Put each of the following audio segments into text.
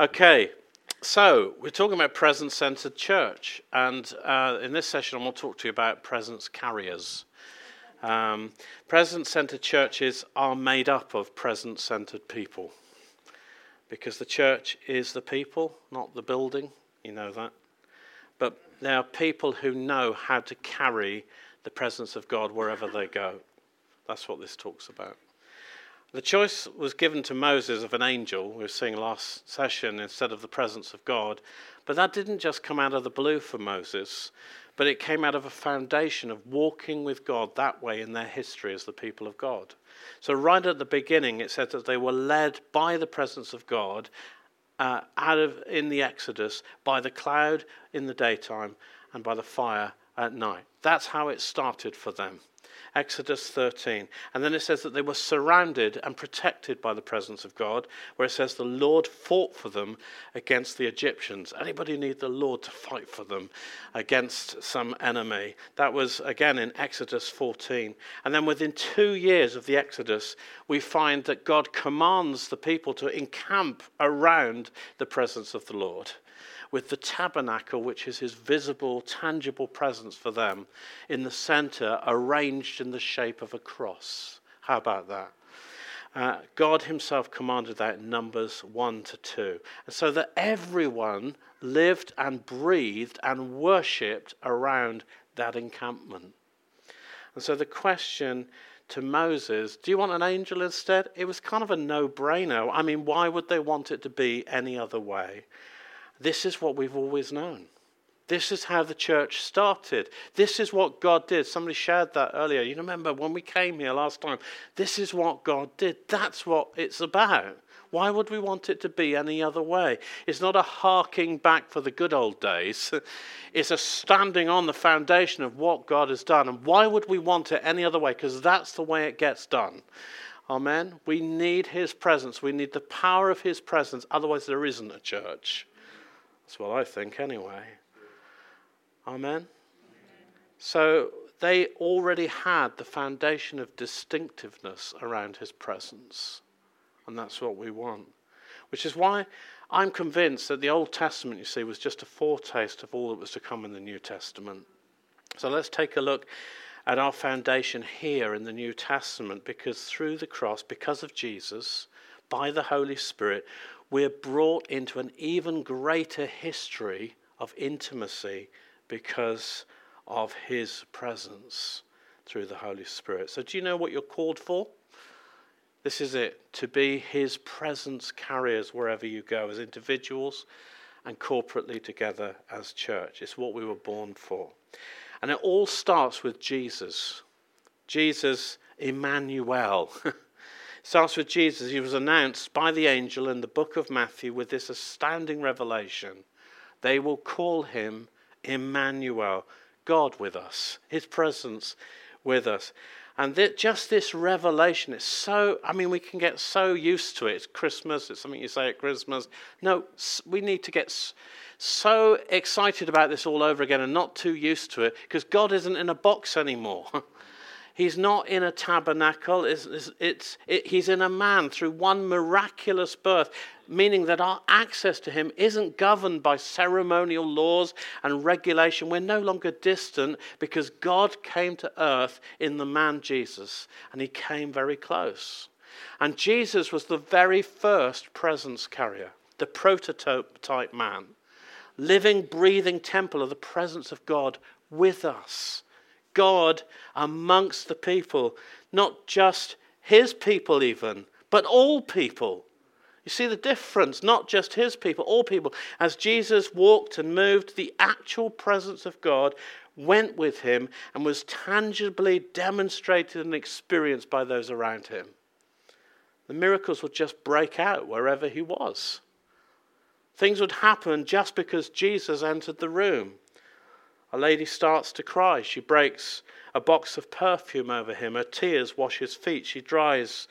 Okay, so we're talking about presence centered church, and uh, in this session, I'm going to talk to you about presence carriers. Um, presence centered churches are made up of presence centered people because the church is the people, not the building. You know that. But there are people who know how to carry the presence of God wherever they go. That's what this talks about. The choice was given to Moses of an angel, we were seeing last session, instead of the presence of God. But that didn't just come out of the blue for Moses, but it came out of a foundation of walking with God that way in their history as the people of God. So, right at the beginning, it said that they were led by the presence of God uh, out of in the Exodus by the cloud in the daytime and by the fire at night. That's how it started for them. Exodus 13. And then it says that they were surrounded and protected by the presence of God, where it says the Lord fought for them against the Egyptians. Anybody need the Lord to fight for them against some enemy? That was again in Exodus 14. And then within two years of the Exodus, we find that God commands the people to encamp around the presence of the Lord with the tabernacle, which is his visible, tangible presence for them, in the center, arranged in the shape of a cross. How about that? Uh, God Himself commanded that in Numbers 1 to 2. And so that everyone lived and breathed and worshipped around that encampment. And so the question to Moses, do you want an angel instead? It was kind of a no brainer. I mean, why would they want it to be any other way? This is what we've always known. This is how the church started. This is what God did. Somebody shared that earlier. You remember when we came here last time? This is what God did. That's what it's about. Why would we want it to be any other way? It's not a harking back for the good old days. It's a standing on the foundation of what God has done. And why would we want it any other way? Because that's the way it gets done. Amen. We need His presence. We need the power of His presence. Otherwise, there isn't a church. That's what I think, anyway. Amen? So they already had the foundation of distinctiveness around his presence. And that's what we want. Which is why I'm convinced that the Old Testament, you see, was just a foretaste of all that was to come in the New Testament. So let's take a look at our foundation here in the New Testament because through the cross, because of Jesus, by the Holy Spirit, we're brought into an even greater history of intimacy because of His presence through the Holy Spirit. So, do you know what you're called for? This is it to be His presence carriers wherever you go, as individuals and corporately together as church. It's what we were born for. And it all starts with Jesus. Jesus, Emmanuel. starts with Jesus. He was announced by the angel in the book of Matthew with this astounding revelation. They will call him Emmanuel, God with us, his presence with us. And that just this revelation is so, I mean, we can get so used to it. It's Christmas, it's something you say at Christmas. No, we need to get so excited about this all over again and not too used to it because God isn't in a box anymore. He's not in a tabernacle, it's, it's, it's it, he's in a man through one miraculous birth, meaning that our access to him isn't governed by ceremonial laws and regulation. We're no longer distant because God came to earth in the man Jesus, and he came very close. And Jesus was the very first presence carrier, the prototype type man, living, breathing temple of the presence of God with us. God amongst the people, not just his people, even, but all people. You see the difference, not just his people, all people. As Jesus walked and moved, the actual presence of God went with him and was tangibly demonstrated and experienced by those around him. The miracles would just break out wherever he was. Things would happen just because Jesus entered the room. A lady starts to cry. She breaks a box of perfume over him. Her tears wash his feet. She dries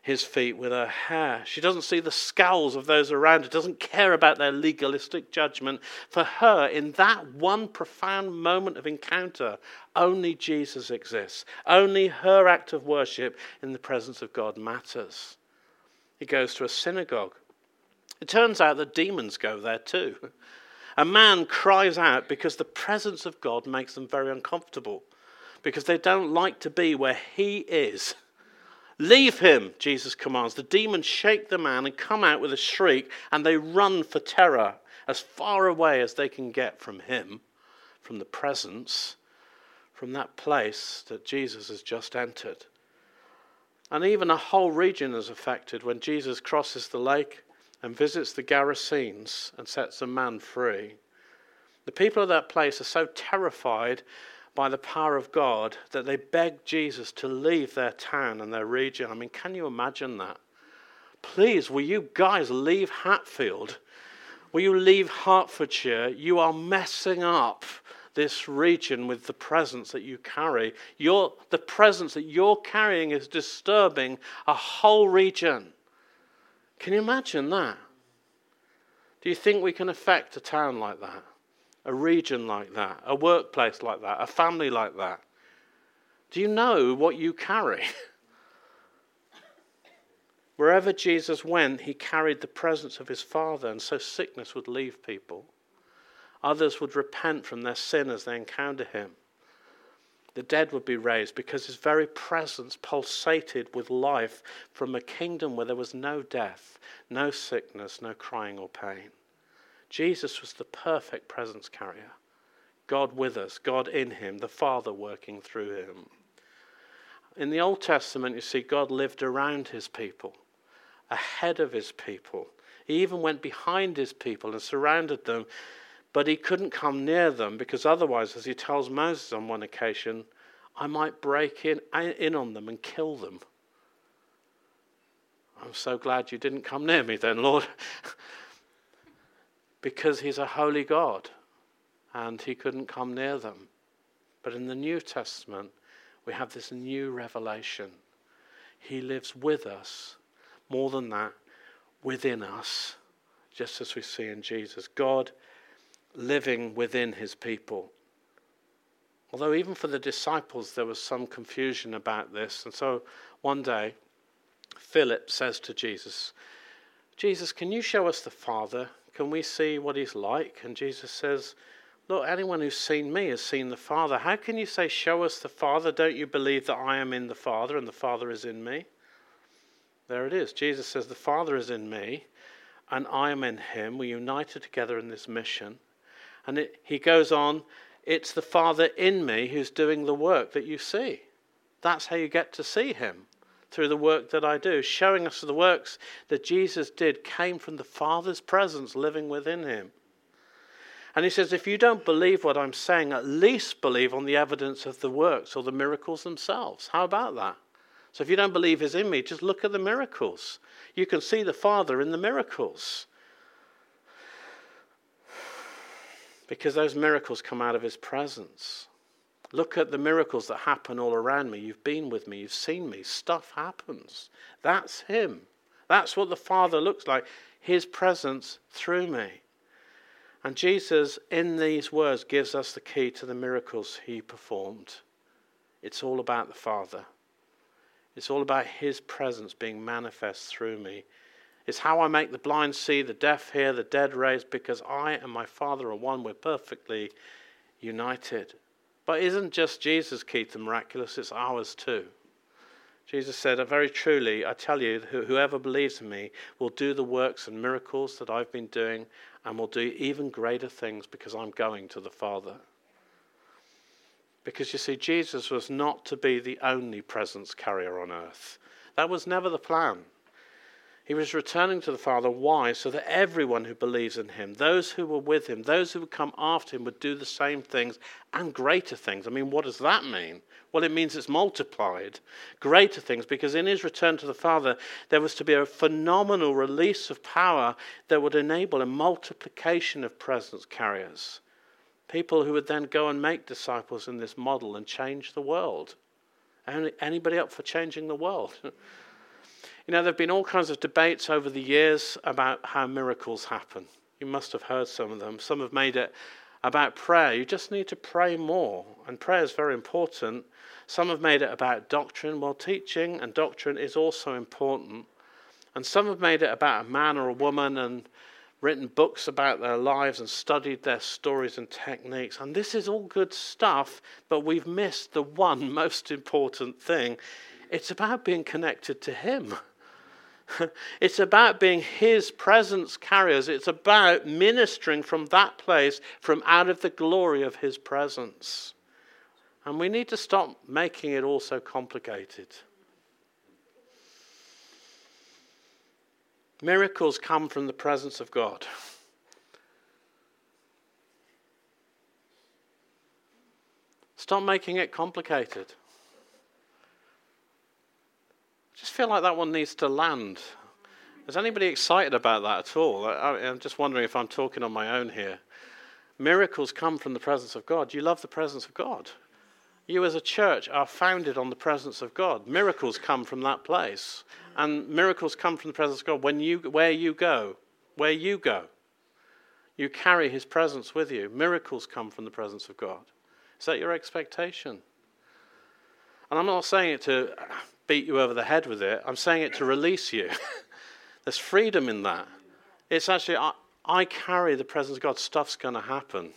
his feet with her hair. She doesn't see the scowls of those around her, doesn't care about their legalistic judgment. For her, in that one profound moment of encounter, only Jesus exists. Only her act of worship in the presence of God matters. He goes to a synagogue It turns out that demons go there too. A man cries out because the presence of God makes them very uncomfortable, because they don't like to be where he is. Leave him, Jesus commands. The demons shake the man and come out with a shriek, and they run for terror as far away as they can get from him, from the presence, from that place that Jesus has just entered. And even a whole region is affected when Jesus crosses the lake and visits the Gerasenes and sets a man free. The people of that place are so terrified by the power of God that they beg Jesus to leave their town and their region. I mean, can you imagine that? Please, will you guys leave Hatfield? Will you leave Hertfordshire? You are messing up this region with the presence that you carry. The presence that you're carrying is disturbing a whole region. Can you imagine that? Do you think we can affect a town like that? A region like that? A workplace like that? A family like that? Do you know what you carry? Wherever Jesus went, he carried the presence of his Father, and so sickness would leave people. Others would repent from their sin as they encounter him. The dead would be raised because his very presence pulsated with life from a kingdom where there was no death, no sickness, no crying or pain. Jesus was the perfect presence carrier. God with us, God in him, the Father working through him. In the Old Testament, you see, God lived around his people ahead of his people. He even went behind his people and surrounded them, but he couldn't come near them because otherwise, as he tells Moses on one occasion, I might break in, in on them and kill them. I'm so glad you didn't come near me then, Lord. because he's a holy God and he couldn't come near them. But in the New Testament, we have this new revelation. He lives with us more than that, within us, just as we see in Jesus. God living within his people. Although, even for the disciples, there was some confusion about this. And so one day, Philip says to Jesus, Jesus, can you show us the Father? Can we see what he's like? And Jesus says, Look, anyone who's seen me has seen the Father. How can you say, Show us the Father? Don't you believe that I am in the Father and the Father is in me? There it is. Jesus says, The Father is in me, and I am in him. We're united together in this mission. And it, he goes on, It's the Father in me who's doing the work that you see. That's how you get to see him, through the work that I do. Showing us the works that Jesus did came from the Father's presence living within him. And he says, if you don't believe what I'm saying, at least believe on the evidence of the works or the miracles themselves. How about that? So if you don't believe he's in me, just look at the miracles. You can see the Father in the miracles. Because those miracles come out of his presence. Look at the miracles that happen all around me. You've been with me, you've seen me. Stuff happens. That's him. That's what the Father looks like. His presence through me. And Jesus, in these words, gives us the key to the miracles he performed. It's all about the Father. It's all about His presence being manifest through me. It's how I make the blind see, the deaf hear, the dead raised, because I and my Father are one. We're perfectly united. But isn't just Jesus' key to miraculous, it's ours too. Jesus said, Very truly, I tell you, whoever believes in me will do the works and miracles that I've been doing and will do even greater things because I'm going to the Father. Because you see, Jesus was not to be the only presence carrier on earth. That was never the plan. He was returning to the Father. Why? So that everyone who believes in him, those who were with him, those who would come after him, would do the same things and greater things. I mean, what does that mean? Well, it means it's multiplied. Greater things, because in his return to the Father, there was to be a phenomenal release of power that would enable a multiplication of presence carriers. People who would then go and make disciples in this model and change the world. Anybody up for changing the world? you know, there have been all kinds of debates over the years about how miracles happen. You must have heard some of them. Some have made it about prayer. You just need to pray more, and prayer is very important. Some have made it about doctrine. Well, teaching and doctrine is also important. And some have made it about a man or a woman and written books about their lives and studied their stories and techniques. And this is all good stuff, but we've missed the one most important thing. It's about being connected to Him. it's about being His presence carriers. It's about ministering from that place, from out of the glory of His presence. And we need to stop making it all so complicated. Miracles come from the presence of God. Stop making it complicated. Just feel like that one needs to land. Is anybody excited about that at all? I, am just wondering if I'm talking on my own here. Miracles come from the presence of God. You love the presence of God. You, as a church, are founded on the presence of God. Miracles come from that place. And miracles come from the presence of God when you, where you go. Where you go. You carry his presence with you. Miracles come from the presence of God. Is that your expectation? And I'm not saying it to beat you over the head with it, I'm saying it to release you. There's freedom in that. It's actually, I, I carry the presence of God. Stuff's going to happen.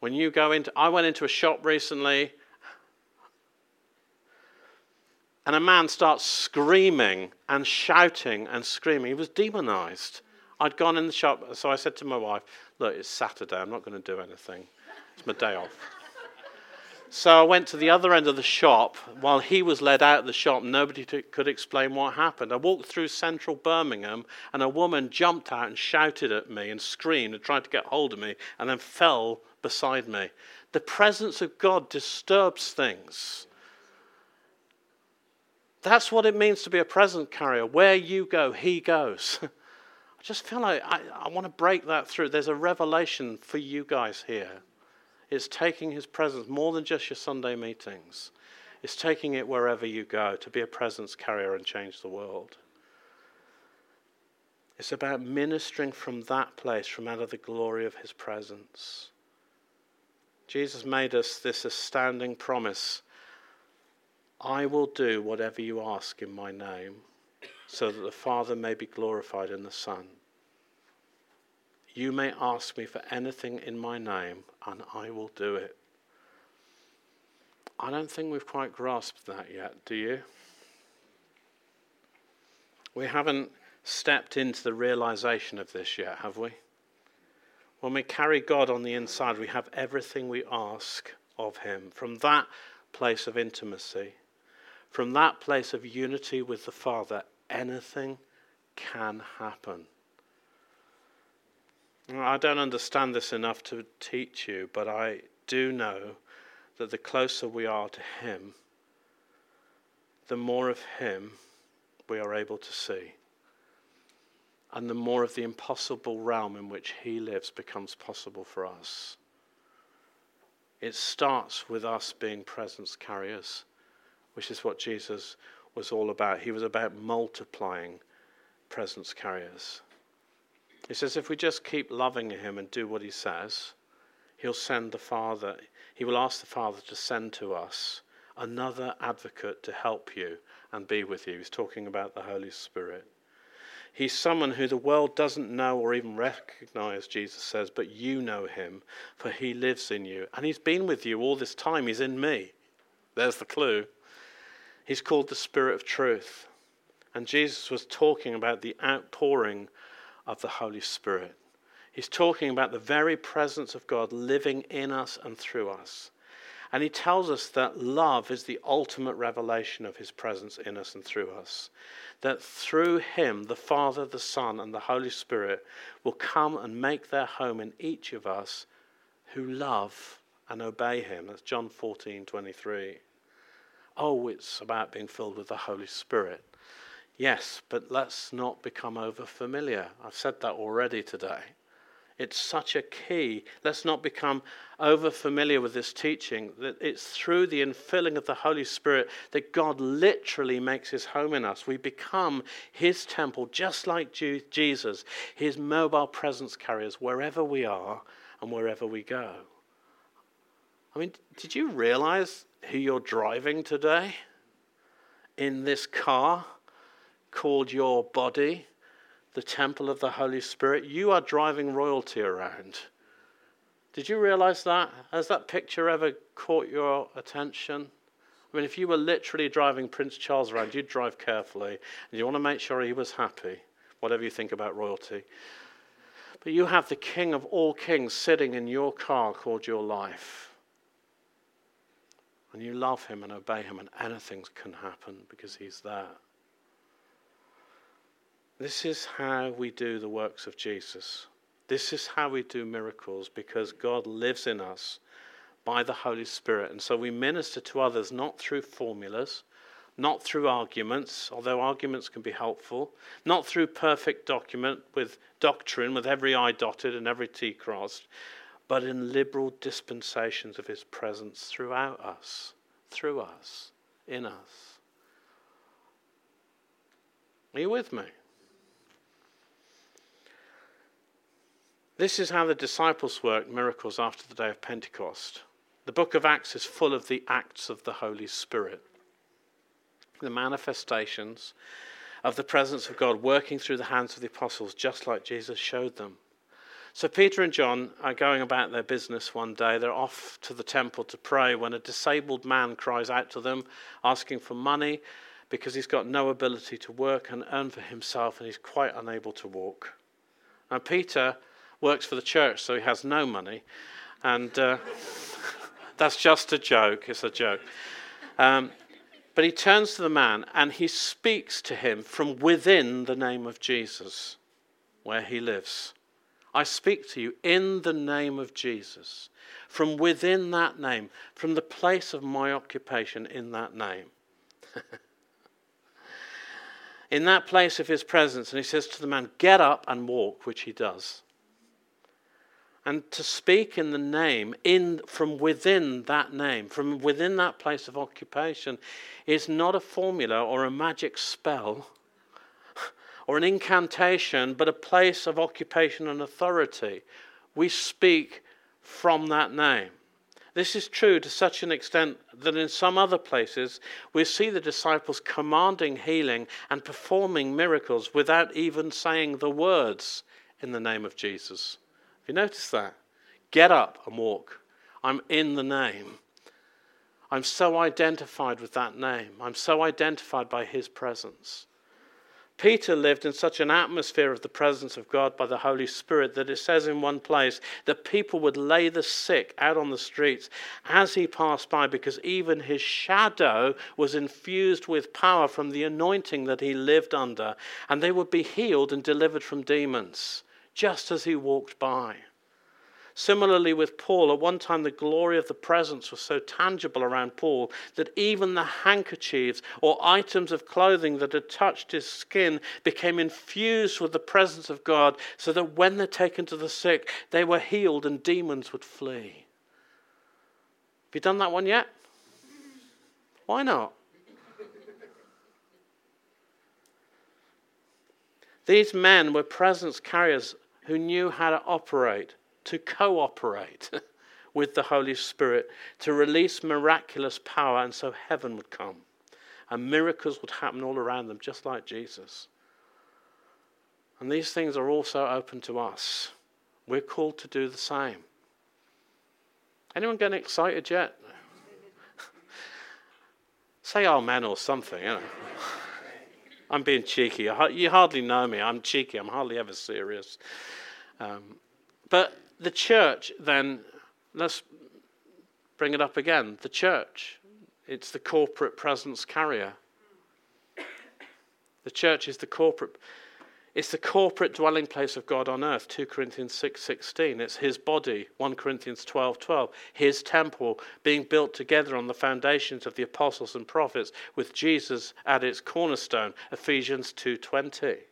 When you go into, I went into a shop recently, and a man starts screaming and shouting and screaming. He was demonized. I'd gone in the shop, so I said to my wife, Look, it's Saturday, I'm not going to do anything. It's my day off. So I went to the other end of the shop. While he was led out of the shop, nobody t- could explain what happened. I walked through central Birmingham, and a woman jumped out and shouted at me and screamed and tried to get hold of me, and then fell beside me. The presence of God disturbs things. That's what it means to be a present carrier. Where you go, he goes. I just feel like I, I want to break that through. There's a revelation for you guys here. It's taking his presence more than just your Sunday meetings. It's taking it wherever you go to be a presence carrier and change the world. It's about ministering from that place, from out of the glory of his presence. Jesus made us this astounding promise I will do whatever you ask in my name, so that the Father may be glorified in the Son. You may ask me for anything in my name, and I will do it. I don't think we've quite grasped that yet, do you? We haven't stepped into the realization of this yet, have we? When we carry God on the inside, we have everything we ask of Him. From that place of intimacy, from that place of unity with the Father, anything can happen. I don't understand this enough to teach you, but I do know that the closer we are to Him, the more of Him we are able to see. And the more of the impossible realm in which He lives becomes possible for us. It starts with us being presence carriers, which is what Jesus was all about. He was about multiplying presence carriers. He says if we just keep loving him and do what he says, he'll send the Father, he will ask the Father to send to us another advocate to help you and be with you. He's talking about the Holy Spirit. He's someone who the world doesn't know or even recognize, Jesus says, but you know him, for he lives in you. And he's been with you all this time. He's in me. There's the clue. He's called the Spirit of Truth. And Jesus was talking about the outpouring of the Holy Spirit. He's talking about the very presence of God living in us and through us. And he tells us that love is the ultimate revelation of his presence in us and through us. That through him, the Father, the Son, and the Holy Spirit will come and make their home in each of us who love and obey him. That's John 14 23. Oh, it's about being filled with the Holy Spirit. Yes, but let's not become over familiar. I've said that already today. It's such a key. Let's not become over familiar with this teaching that it's through the infilling of the Holy Spirit that God literally makes his home in us. We become his temple, just like Jesus, his mobile presence carriers wherever we are and wherever we go. I mean, did you realize who you're driving today in this car? Called your body, the temple of the Holy Spirit. You are driving royalty around. Did you realize that? Has that picture ever caught your attention? I mean, if you were literally driving Prince Charles around, you'd drive carefully, and you want to make sure he was happy, whatever you think about royalty. But you have the King of all kings sitting in your car called your life. And you love him and obey him, and anything can happen because he's there. This is how we do the works of Jesus. This is how we do miracles because God lives in us by the Holy Spirit. And so we minister to others not through formulas, not through arguments, although arguments can be helpful, not through perfect document with doctrine with every I dotted and every T crossed, but in liberal dispensations of his presence throughout us, through us, in us. Are you with me? This is how the disciples worked miracles after the day of Pentecost. The book of Acts is full of the acts of the Holy Spirit, the manifestations of the presence of God working through the hands of the apostles, just like Jesus showed them. So Peter and John are going about their business one day. They're off to the temple to pray when a disabled man cries out to them, asking for money because he's got no ability to work and earn for himself and he's quite unable to walk. Now, Peter works for the church, so he has no money. And uh, that's just a joke. It's a joke. Um, but he turns to the man and he speaks to him from within the name of Jesus, where he lives. I speak to you in the name of Jesus, from within that name, from the place of my occupation in that name. in that place of his presence, and he says to the man, Get up and walk, which he does and to speak in the name in from within that name from within that place of occupation is not a formula or a magic spell or an incantation but a place of occupation and authority. We speak from that name. This is true to such an extent that in some other places we see the disciples commanding healing and performing miracles without even saying the words in the name of Jesus you notice that? Get up and walk. I'm in the name. I'm so identified with that name. I'm so identified by his presence. Peter lived in such an atmosphere of the presence of God by the Holy Spirit that it says in one place that people would lay the sick out on the streets as he passed by because even his shadow was infused with power from the anointing that he lived under, and they would be healed and delivered from demons just as he walked by. Similarly, with Paul, at one time the glory of the presence was so tangible around Paul that even the handkerchiefs or items of clothing that had touched his skin became infused with the presence of God, so that when they're taken to the sick, they were healed and demons would flee. Have you done that one yet? Why not? These men were presence carriers who knew how to operate, to cooperate with the Holy Spirit, to release miraculous power, and so heaven would come. And miracles would happen all around them, just like Jesus. And these things are also open to us. We're called to do the same. Anyone getting excited yet? Say amen or something. You know. I'm being cheeky. You hardly know me. I'm cheeky. I'm hardly ever serious. Um, but the church, then, let's bring it up again. The church, it's the corporate presence carrier. The church is the corporate. It's the corporate dwelling place of God on earth, 2 Corinthians 6:16. it's his body, 1 Corinthians 12:12. his temple being built together on the foundations of the apostles and prophets with Jesus at its cornerstone, Ephesians 2:20.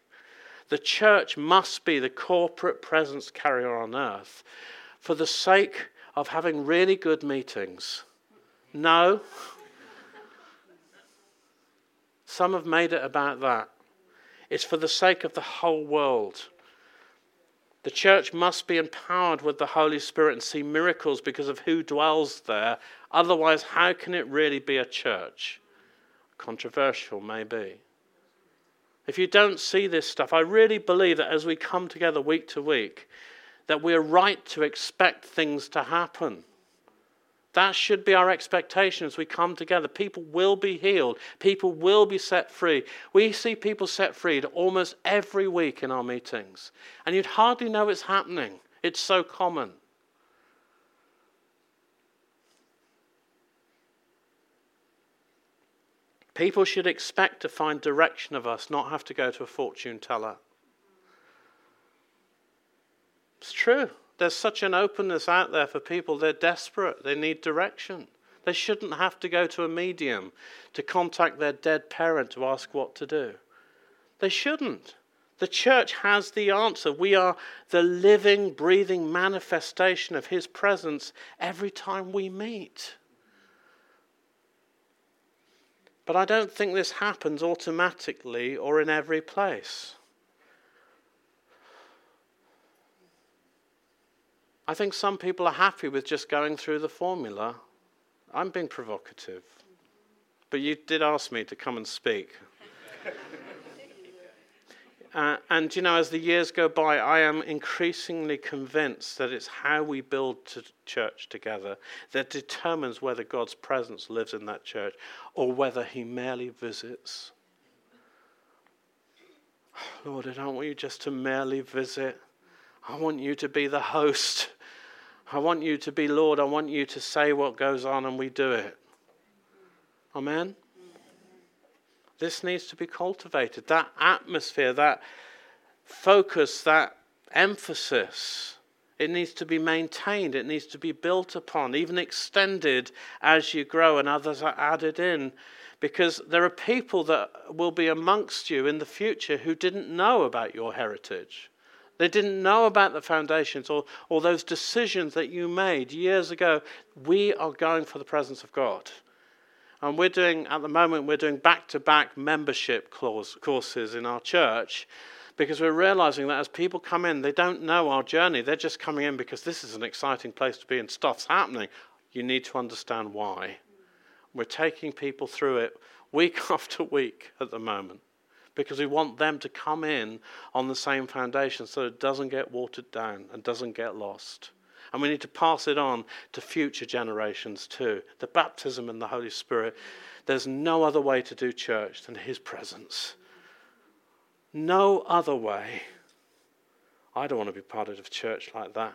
The church must be the corporate presence carrier on earth for the sake of having really good meetings. No. Some have made it about that. It's for the sake of the whole world. The church must be empowered with the Holy Spirit and see miracles because of who dwells there. Otherwise, how can it really be a church? Controversial, maybe. if you don't see this stuff, I really believe that as we come together week to week, that we're right to expect things to happen. That should be our expectation as we come together. People will be healed. People will be set free. We see people set free almost every week in our meetings. And you'd hardly know it's happening. It's so common. People should expect to find direction of us, not have to go to a fortune teller. It's true. There's such an openness out there for people. They're desperate, they need direction. They shouldn't have to go to a medium to contact their dead parent to ask what to do. They shouldn't. The church has the answer. We are the living, breathing manifestation of His presence every time we meet. But I don't think this happens automatically or in every place. I think some people are happy with just going through the formula. I'm being provocative. But you did ask me to come and speak. uh, and, you know, as the years go by, I am increasingly convinced that it's how we build to church together that determines whether God's presence lives in that church or whether He merely visits. Lord, I don't want you just to merely visit. I want you to be the host. I want you to be Lord. I want you to say what goes on and we do it. Amen? This needs to be cultivated. That atmosphere, that focus, that emphasis, it needs to be maintained. It needs to be built upon, even extended as you grow and others are added in. Because there are people that will be amongst you in the future who didn't know about your heritage. They didn't know about the foundations or, or those decisions that you made years ago. We are going for the presence of God. And we're doing, at the moment, we're doing back to back membership clause, courses in our church because we're realizing that as people come in, they don't know our journey. They're just coming in because this is an exciting place to be and stuff's happening. You need to understand why. We're taking people through it week after week at the moment because we want them to come in on the same foundation so it doesn't get watered down and doesn't get lost. And we need to pass it on to future generations too. The baptism in the Holy Spirit, there's no other way to do church than His presence. No other way. I don't want to be part of a church like that.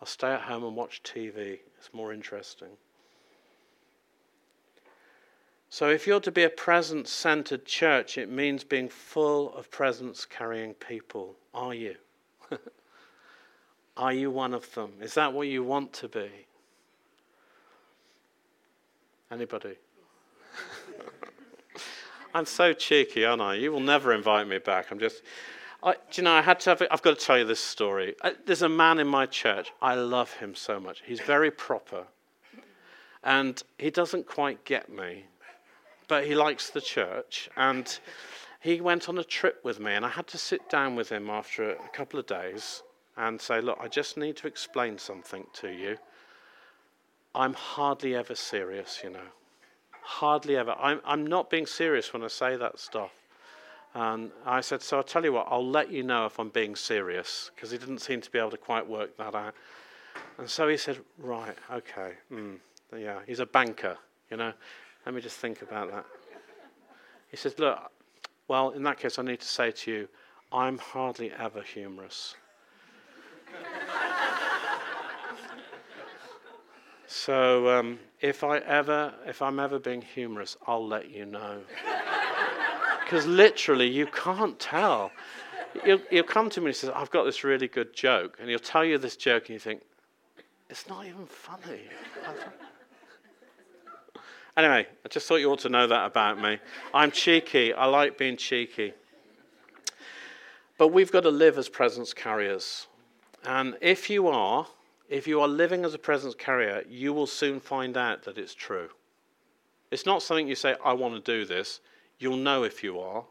I'll stay at home and watch TV. It's more interesting. So, if you're to be a presence centered church, it means being full of presence carrying people. Are you? Are you one of them? Is that what you want to be? Anybody? I'm so cheeky, aren't I? You will never invite me back. I'm just. I, do you know, I had to have, I've got to tell you this story. I, there's a man in my church. I love him so much. He's very proper. And he doesn't quite get me but he likes the church. And he went on a trip with me, and I had to sit down with him after a couple of days and say, Look, I just need to explain something to you. I'm hardly ever serious, you know. Hardly ever. I'm, I'm not being serious when I say that stuff. And I said, So I'll tell you what, I'll let you know if I'm being serious, because he didn't seem to be able to quite work that out. And so he said, Right, okay, mm, yeah, he's a banker, you know. Let me just think about that. He says, Look, well, in that case, I need to say to you, I'm hardly ever humorous. so um, if I ever, if I'm ever being humorous, I'll let you know. Because literally, you can't tell. He'll, he'll come to me and he says, I've got this really good joke. And he'll tell you this joke, and you think, it's not even funny. Anyway, I just thought you ought to know that about me. I'm cheeky. I like being cheeky. But we've got to live as presence carriers. And if you are, if you are living as a presence carrier, you will soon find out that it's true. It's not something you say, I want to do this. You'll know if you are.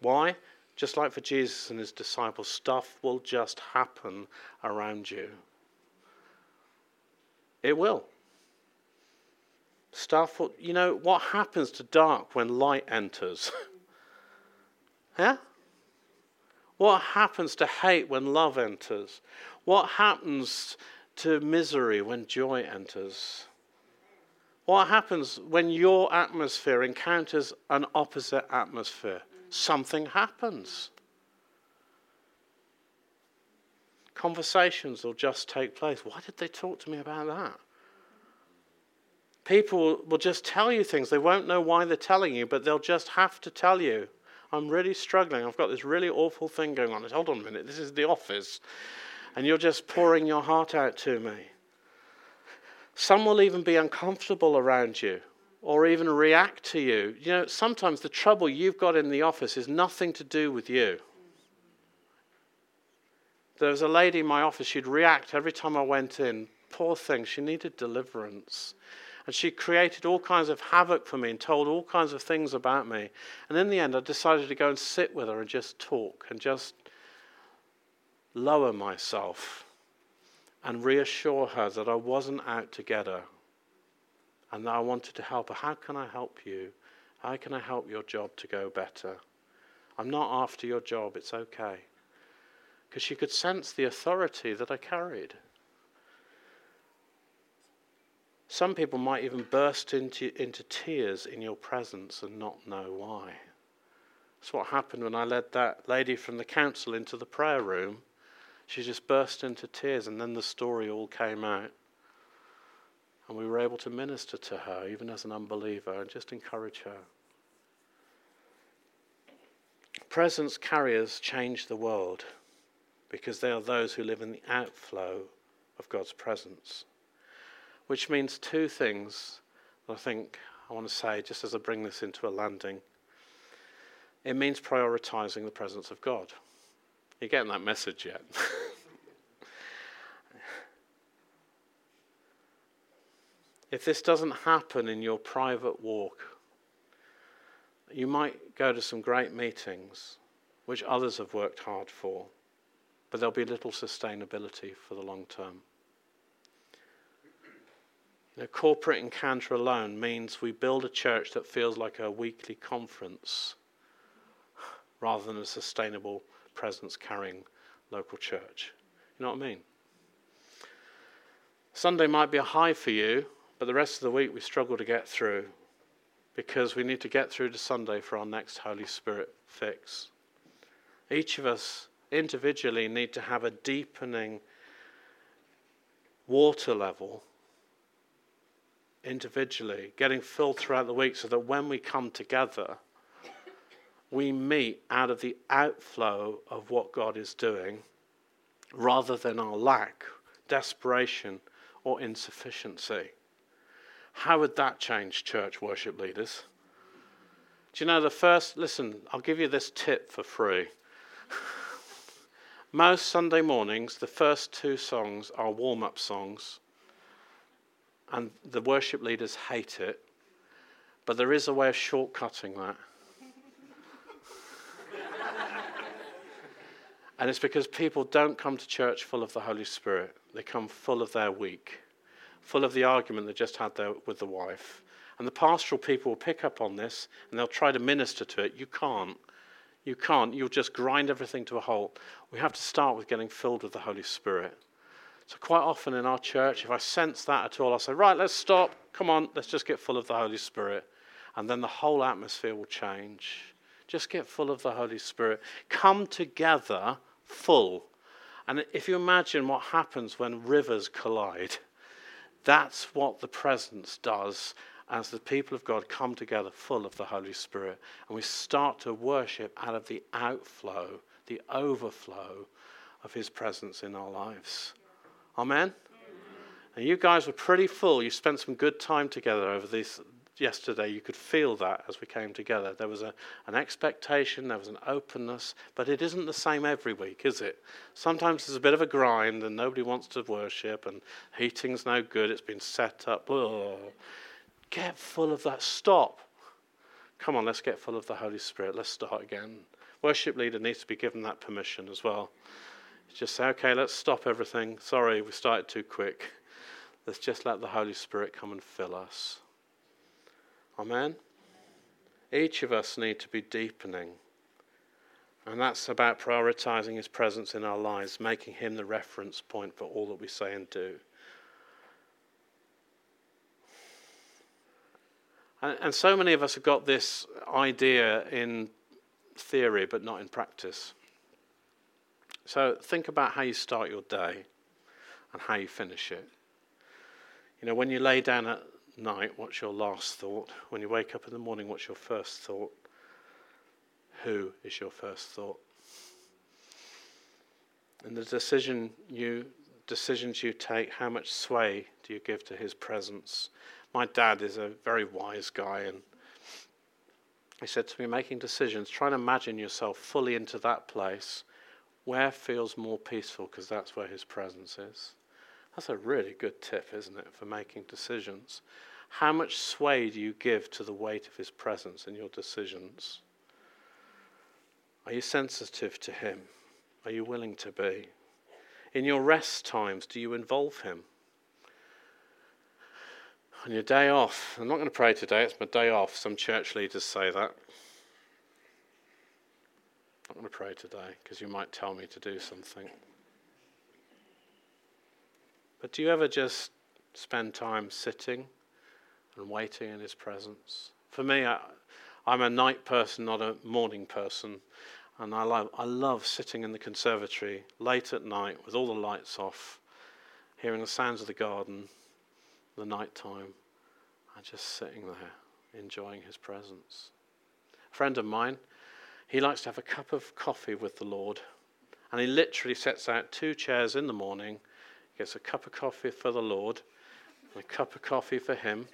Why? Just like for Jesus and his disciples, stuff will just happen around you. It will. Stuff, you know, what happens to dark when light enters? Yeah? What happens to hate when love enters? What happens to misery when joy enters? What happens when your atmosphere encounters an opposite atmosphere? Something happens. Conversations will just take place. Why did they talk to me about that? People will just tell you things. They won't know why they're telling you, but they'll just have to tell you. I'm really struggling. I've got this really awful thing going on. Hold on a minute. This is the office. And you're just pouring your heart out to me. Some will even be uncomfortable around you or even react to you. You know, sometimes the trouble you've got in the office is nothing to do with you. There was a lady in my office, she'd react every time I went in. Poor thing, she needed deliverance. And she created all kinds of havoc for me and told all kinds of things about me. And in the end, I decided to go and sit with her and just talk and just lower myself and reassure her that I wasn't out to get her and that I wanted to help her. How can I help you? How can I help your job to go better? I'm not after your job, it's okay. Because she could sense the authority that I carried. Some people might even burst into, into tears in your presence and not know why. That's what happened when I led that lady from the council into the prayer room. She just burst into tears, and then the story all came out. And we were able to minister to her, even as an unbeliever, and just encourage her. Presence carriers change the world because they are those who live in the outflow of God's presence which means two things that I think I want to say just as I bring this into a landing. It means prioritizing the presence of God. You getting that message yet? if this doesn't happen in your private walk, you might go to some great meetings which others have worked hard for, but there'll be little sustainability for the long term. Know, corporate encounter alone means we build a church that feels like a weekly conference rather than a sustainable presence carrying local church. You know what I mean? Sunday might be a high for you, but the rest of the week we struggle to get through because we need to get through to Sunday for our next Holy Spirit fix. Each of us individually need to have a deepening water level individually, getting filled throughout the week so that when we come together, we meet out of the outflow of what God is doing rather than our lack, desperation, or insufficiency. How would that change church worship leaders? Do you know the first, listen, I'll give you this tip for free. Most Sunday mornings, the first two songs are warm up songs and the worship leaders hate it, but there is a way of shortcutting that. and it's because people don't come to church full of the Holy Spirit, they come full of their week, full of the argument they just had there with the wife. And the pastoral people will pick up on this and they'll try to minister to it. You can't. You can't. You'll just grind everything to a halt. We have to start with getting filled with the Holy Spirit. So, quite often in our church, if I sense that at all, I'll say, Right, let's stop. Come on, let's just get full of the Holy Spirit. And then the whole atmosphere will change. Just get full of the Holy Spirit. Come together full. And if you imagine what happens when rivers collide, that's what the presence does as the people of God come together full of the Holy Spirit. And we start to worship out of the outflow, the overflow of His presence in our lives. Amen? And you guys were pretty full. You spent some good time together over this yesterday. You could feel that as we came together. There was a, an expectation, there was an openness, but it isn't the same every week, is it? Sometimes there's a bit of a grind and nobody wants to worship and heating's no good, it's been set up. Oh. Get full of that. Stop. Come on, let's get full of the Holy Spirit. Let's start again. Worship leader needs to be given that permission as well. Just say, okay, let's stop everything. Sorry, we started too quick. Let's just let the Holy Spirit come and fill us. Amen? Each of us need to be deepening And that's about prioritizing His presence in our lives, making Him the reference point for all that we say and do. And, and so many of us have got this idea in theory, but not in practice. So think about how you start your day and how you finish it. You know, when you lay down at night, what's your last thought? When you wake up in the morning, what's your first thought? Who is your first thought? And the decision you decisions you take, how much sway do you give to his presence? My dad is a very wise guy and he said to me, making decisions, try and imagine yourself fully into that place where feels more peaceful because that's where his presence is. That's a really good tip, isn't it, for making decisions? How much sway do you give to the weight of his presence in your decisions? Are you sensitive to him? Are you willing to be? In your rest times, do you involve him? On your day off, I'm not going to pray today, it's my day off. Some church leaders say that. I'm going to pray today because you might tell me to do something. But do you ever just spend time sitting and waiting in His presence? For me, I, am a night person, not a morning person. And I love, I love sitting in the conservatory late at night with all the lights off, hearing the sounds of the garden, the night time, and just sitting there, enjoying His presence. A friend of mine, he likes to have a cup of coffee with the Lord. And he literally sets out two chairs in the morning gets a cup of coffee for the Lord and a cup of coffee for him.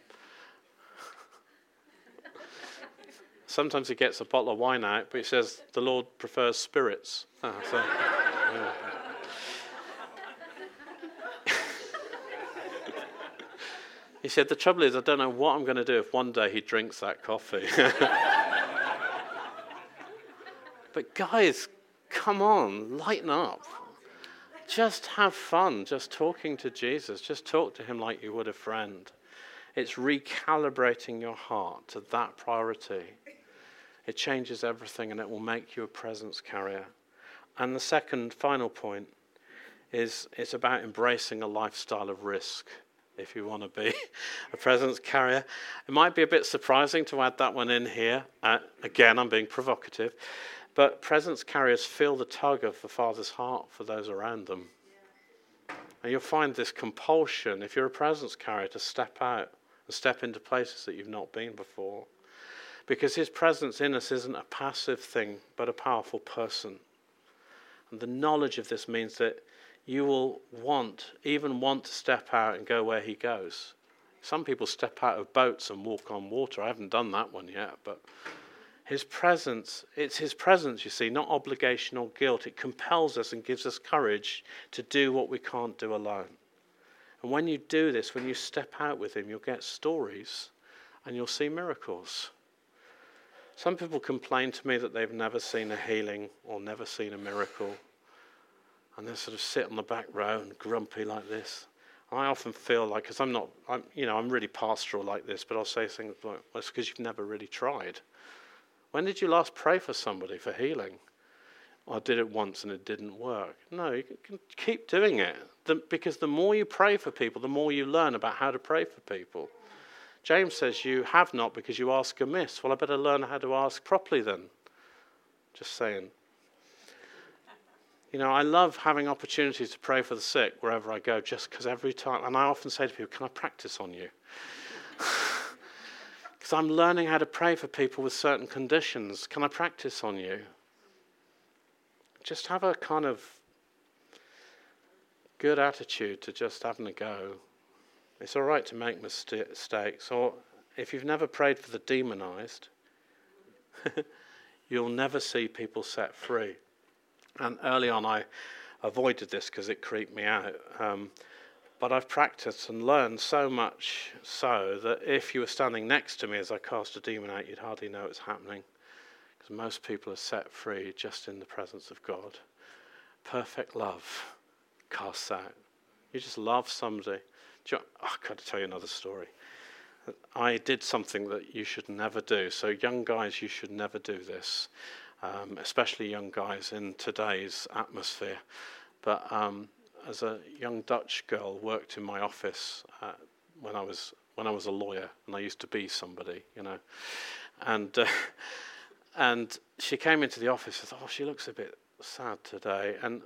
Sometimes he gets a bottle of wine out, but he says the Lord prefers spirits. Ah, so, yeah. he said, The trouble is, I don't know what I'm going to do if one day he drinks that coffee. but guys, come on, lighten up. Just have fun, just talking to Jesus. Just talk to him like you would a friend. It's recalibrating your heart to that priority. It changes everything and it will make you a presence carrier. And the second, final point is it's about embracing a lifestyle of risk if you want to be a presence carrier. It might be a bit surprising to add that one in here. Uh, again, I'm being provocative. But presence carriers feel the tug of the Father's heart for those around them. And you'll find this compulsion, if you're a presence carrier, to step out and step into places that you've not been before. Because his presence in us isn't a passive thing, but a powerful person. And the knowledge of this means that you will want, even want to step out and go where he goes. Some people step out of boats and walk on water. I haven't done that one yet, but his presence, it's His presence, you see, not obligation or guilt. It compels us and gives us courage to do what we can't do alone. And when you do this, when you step out with Him, you'll get stories and you'll see miracles. Some people complain to me that they've never seen a healing or never seen a miracle. And they sort of sit on the back row and grumpy like this. I often feel like, because I'm not, I'm, you know, I'm really pastoral like this, but I'll say things like, well, it's because you've never really tried. When did you last pray for somebody for healing? I did it once and it didn't work. No, you can keep doing it the, because the more you pray for people, the more you learn about how to pray for people. James says you have not because you ask amiss. Well, I better learn how to ask properly then. Just saying. You know, I love having opportunities to pray for the sick wherever I go, just because every time, and I often say to people, Can I practice on you? Because I'm learning how to pray for people with certain conditions. Can I practice on you? Just have a kind of good attitude to just having a go. It's all right to make mistakes. Or if you've never prayed for the demonized, you'll never see people set free. And early on, I avoided this because it creeped me out. Um, but I've practiced and learned so much so that if you were standing next to me as I cast a demon out, you'd hardly know it's happening. Because most people are set free just in the presence of God. Perfect love casts out. You just love somebody. You oh, I've got to tell you another story. I did something that you should never do. So, young guys, you should never do this. um, especially young guys in today's atmosphere. But um, as a young Dutch girl, worked in my office uh, when I was when I was a lawyer, and I used to be somebody, you know, and uh, and she came into the office. I thought, oh, she looks a bit sad today, and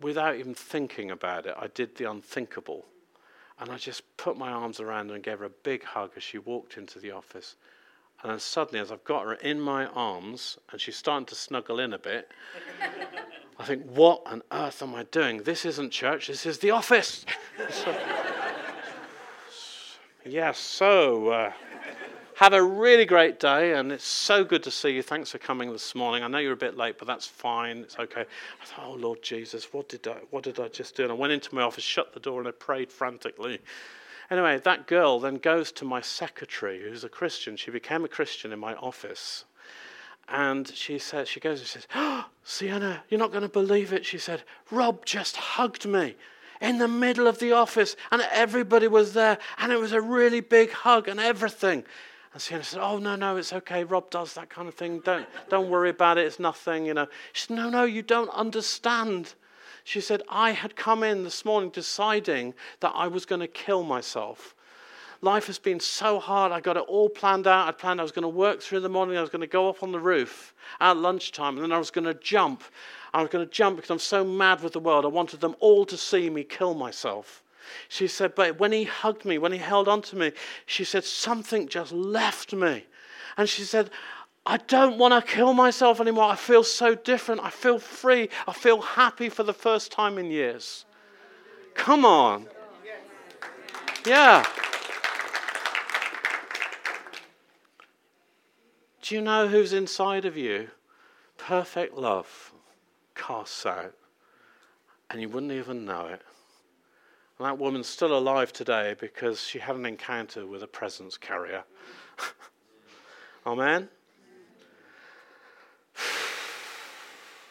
without even thinking about it, I did the unthinkable. And I just put my arms around her and gave her a big hug as she walked into the office. And then suddenly, as I've got her in my arms and she's starting to snuggle in a bit, I think, what on earth am I doing? This isn't church, this is the office. so, yeah, so uh, have a really great day, and it's so good to see you. Thanks for coming this morning. I know you're a bit late, but that's fine. It's okay. I thought, oh Lord Jesus, what did I, what did I just do? And I went into my office, shut the door, and I prayed frantically. Anyway, that girl then goes to my secretary, who's a Christian. She became a Christian in my office. And she says, she goes and says, oh, Sienna, you're not going to believe it. She said, Rob just hugged me in the middle of the office, and everybody was there, and it was a really big hug and everything. And Sienna said, Oh, no, no, it's okay. Rob does that kind of thing. Don't, don't worry about it. It's nothing, you know. She said, No, no, you don't understand. She said, I had come in this morning deciding that I was going to kill myself. Life has been so hard. I got it all planned out. I planned I was going to work through the morning. I was going to go up on the roof at lunchtime, and then I was going to jump. I was going to jump because I'm so mad with the world. I wanted them all to see me kill myself. She said, but when he hugged me, when he held on to me, she said, something just left me. And she said, I don't want to kill myself anymore. I feel so different. I feel free. I feel happy for the first time in years. Come on. Yeah. Do you know who's inside of you? Perfect love casts out, and you wouldn't even know it. And that woman's still alive today because she had an encounter with a presence carrier. Amen?